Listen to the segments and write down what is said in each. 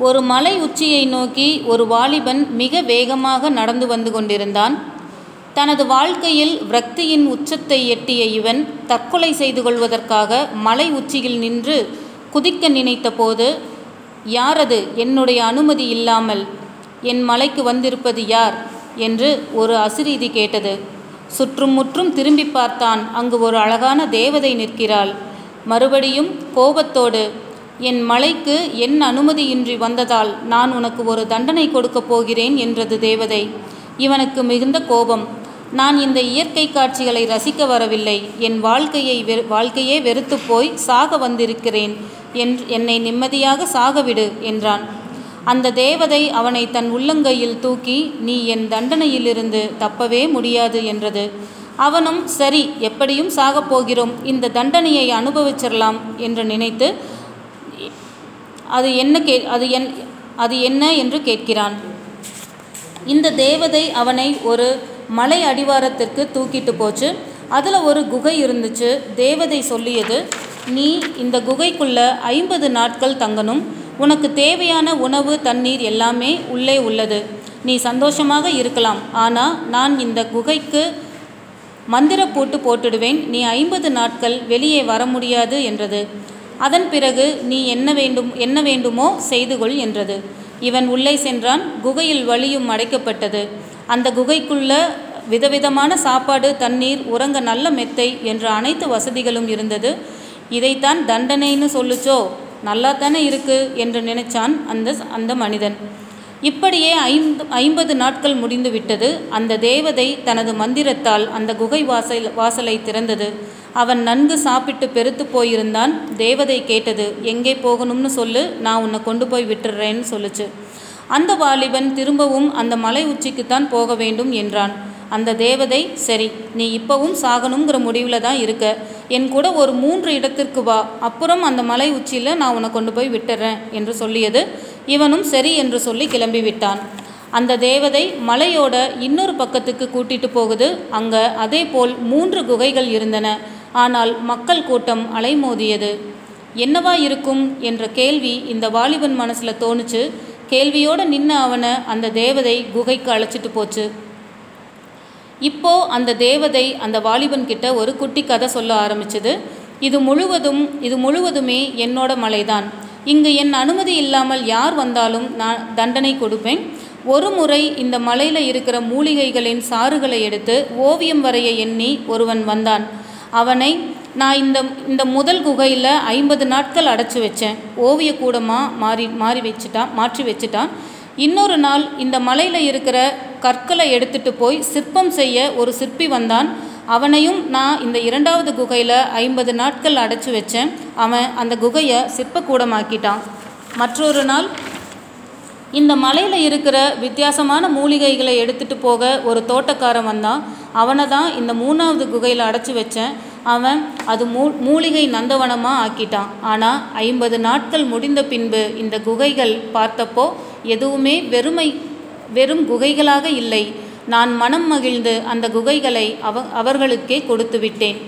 ஒரு மலை உச்சியை நோக்கி ஒரு வாலிபன் மிக வேகமாக நடந்து வந்து கொண்டிருந்தான். தனது வாழ்க்கையில் விரக்தியின் உச்சத்தை எட்டிய இவன் தற்கொலை செய்து கொள்வதற்காக மலை உச்சியில் நின்று குதிக்க நினைத்தபோது யாரது? என்னுடைய அனுமதி இல்லாமல் என் மலைக்கு வந்திருப்பது யார்? என்று ஒரு அசிரீதி கேட்டது. சுற்றும் முற்றும் திரும்பி பார்த்தான். அங்கு ஒரு அழகான தேவதை நிற்கிறாள். மறுபடியும் கோபத்தோடு என் மலைக்கு என் அனுமதியின்றி வந்ததால் நான் உனக்கு ஒரு தண்டனை கொடுக்கப் போகிறேன் என்றது தேவதை. இவனுக்கு மிகுந்த கோபம். நான் இந்த இயற்கை காட்சிகளை ரசிக்க வரவில்லை. என் வாழ்க்கையை வெறு வாழ்க்கையே வெறுத்து போய் சாக வந்திருக்கிறேன். என் என்னை நிம்மதியாக சாகவிடு என்றான். அந்த தேவதை அவனை தன் உள்ளங்கையில் தூக்கி நீ என் தண்டனையிலிருந்து தப்பவே முடியாது என்றது. அவனும் சரி எப்படியும் சாகப் போகிறோம். இந்த தண்டனையை அனுபவிச்சிடலாம் என்று நினைத்து அது என்ன கே அது என் அது என்ன என்று கேட்கிறான். இந்த தேவதை அவனை ஒரு மலை அடிவாரத்திற்கு தூக்கிட்டு போச்சு. அதில் ஒரு குகை இருந்துச்சு. தேவதை சொல்லியது நீ இந்த குகைக்குள்ள ஐம்பது நாட்கள் தங்கணும். உனக்கு தேவையான உணவு தண்ணீர் எல்லாமே உள்ளே உள்ளது. நீ சந்தோஷமாக இருக்கலாம். ஆனால் நான் இந்த குகைக்கு மந்திர பூட்டு போட்டுடுவேன். நீ ஐம்பது நாட்கள் வெளியே வர முடியாது என்றது. அதன் பிறகு நீ என்ன வேண்டும் என்ன வேண்டுமோ செய்து கொள் என்றது. இவன் உள்ளே சென்றான் குகையில் வழியும் அடைக்கப்பட்டது. அந்த குகைக்குள்ள விதவிதமான சாப்பாடு தண்ணீர் உறங்க நல்ல மெத்தை என்ற அனைத்து வசதிகளும் இருந்தது. இதைத்தான் தண்டனைன்னு சொல்லுச்சோ? நல்லா தானே இருக்கு என்று நினைச்சான் அந்த அந்த மனிதன். இப்படியே ஐந்து ஐம்பது நாட்கள் முடிந்து விட்டது அந்த தேவதை தனது மந்திரத்தால் அந்த குகை வாசல் வாசலை திறந்தது. அவன் நன்கு சாப்பிட்டு பெருத்து போயிருந்தான். தேவதை கேட்டது எங்கே போகணும்னு சொல்லு நான் உன்னை கொண்டு போய் விட்டுறேன்னு சொல்லுச்சு. அந்த வாலிபன் திரும்பவும் அந்த மலை உச்சிக்குத்தான் போக வேண்டும் என்றான். அந்த தேவதை சரி நீ இப்பவும் சாகணுங்கிற முடிவில் தான் இருக்க. என் கூட ஒரு மூன்று இடத்திற்கு வா. அப்புறம் அந்த மலை உச்சியில் நான் உன்னை கொண்டு போய் விட்டுறேன் என்று சொல்லியது. இவனும் சரி என்று சொல்லி கிளம்பி விட்டான். அந்த தேவதை மலையோட இன்னொரு பக்கத்துக்கு கூட்டிட்டு போகுது. அங்கே அதே போல் மூன்று குகைகள் இருந்தன. ஆனால் மக்கள் கூட்டம் அலைமோதியது. என்னவா இருக்கும் என்ற கேள்வி இந்த வாலிபன் மனசில் தோணுச்சு. கேள்வியோடு நின்று அவனை அந்த தேவதை குகைக்கு அழைச்சிட்டு போச்சு. இப்போ அந்த தேவதை அந்த வாலிபன் கிட்ட ஒரு குட்டி கதை சொல்ல ஆரம்பிச்சது. இது முழுவதும் இது முழுவதுமே என்னோட மலைதான். இங்கு என் அனுமதி இல்லாமல் யார் வந்தாலும் நான் தண்டனை கொடுப்பேன். ஒரு முறை இந்த மலையில் இருக்கிற மூலிகைகளின் சாறுகளை எடுத்து ஓவியம் வரைய எண்ணி ஒருவன் வந்தான். அவனை நான் இந்த இந்த முதல் குகையில் ஐம்பது நாட்கள் அடைச்சி வச்சேன். ஓவிய கூடமாக மாறி மாறி வச்சுட்டான் மாற்றி வச்சுட்டான். இன்னொரு நாள் இந்த மலையில் இருக்கிற கற்களை எடுத்துட்டு போய் சிற்பம் செய்ய ஒரு சிற்பி வந்தான். அவனையும் நான் இந்த இரண்டாவது குகையில் ஐம்பது நாட்கள் அடைச்சி வச்சேன். அவன் அந்த குகையை சிற்பக்கூடமாக்கிட்டான் மற்றொரு நாள் இந்த மலையில் இருக்கிற வித்தியாசமான மூலிகைகளை எடுத்துகிட்டு போக ஒரு தோட்டக்காரன் வந்தான். அவனை தான் இந்த மூணாவது குகையில் அடைச்சி வச்சேன். அவன் அது மூ மூலிகை நந்தவனமாக ஆக்கிட்டான். ஆனால் ஐம்பது நாட்கள் முடிந்த பின்பு இந்த குகைகள் பார்த்தப்போ எதுவுமே வெறுமை வெறும் குகைகளாக இல்லை. நான் மனம் மகிழ்ந்து அந்த குகைகளை அவ அவர்களுக்கே கொடுத்து விட்டேன்.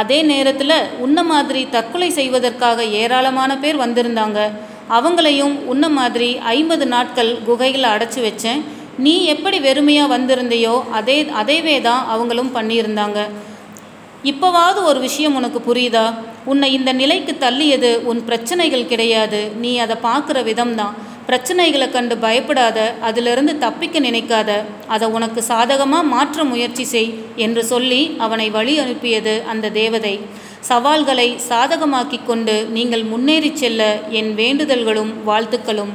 அதே நேரத்தில் உன்ன மாதிரி தற்கொலை செய்வதற்காக ஏராளமான பேர் வந்திருந்தாங்க. அவங்களையும் உன்ன மாதிரி ஐம்பது நாட்கள் குகைகளை அடைச்சி வச்சேன். நீ எப்படி வெறுமையாக வந்திருந்தையோ அதே அதேவே தான் அவங்களும் பண்ணியிருந்தாங்க. இப்போவாவது ஒரு விஷயம் உனக்கு புரியுதா? உன்னை இந்த நிலைக்கு தள்ளியது உன் பிரச்சனைகள் கிடையாது. நீ அதை பார்க்குற விதம்தான். பிரச்சனைகளை கண்டு பயப்படாத அதிலிருந்து தப்பிக்க நினைக்காத அதை உனக்கு சாதகமாக மாற்ற முயற்சி செய் என்று சொல்லி அவனை வழி அனுப்பியது அந்த தேவதை. சவால்களை சாதகமாக்கிக் கொண்டு நீங்கள் முன்னேறிச் செல்ல என் வேண்டுதல்களும் வாழ்த்துக்களும்.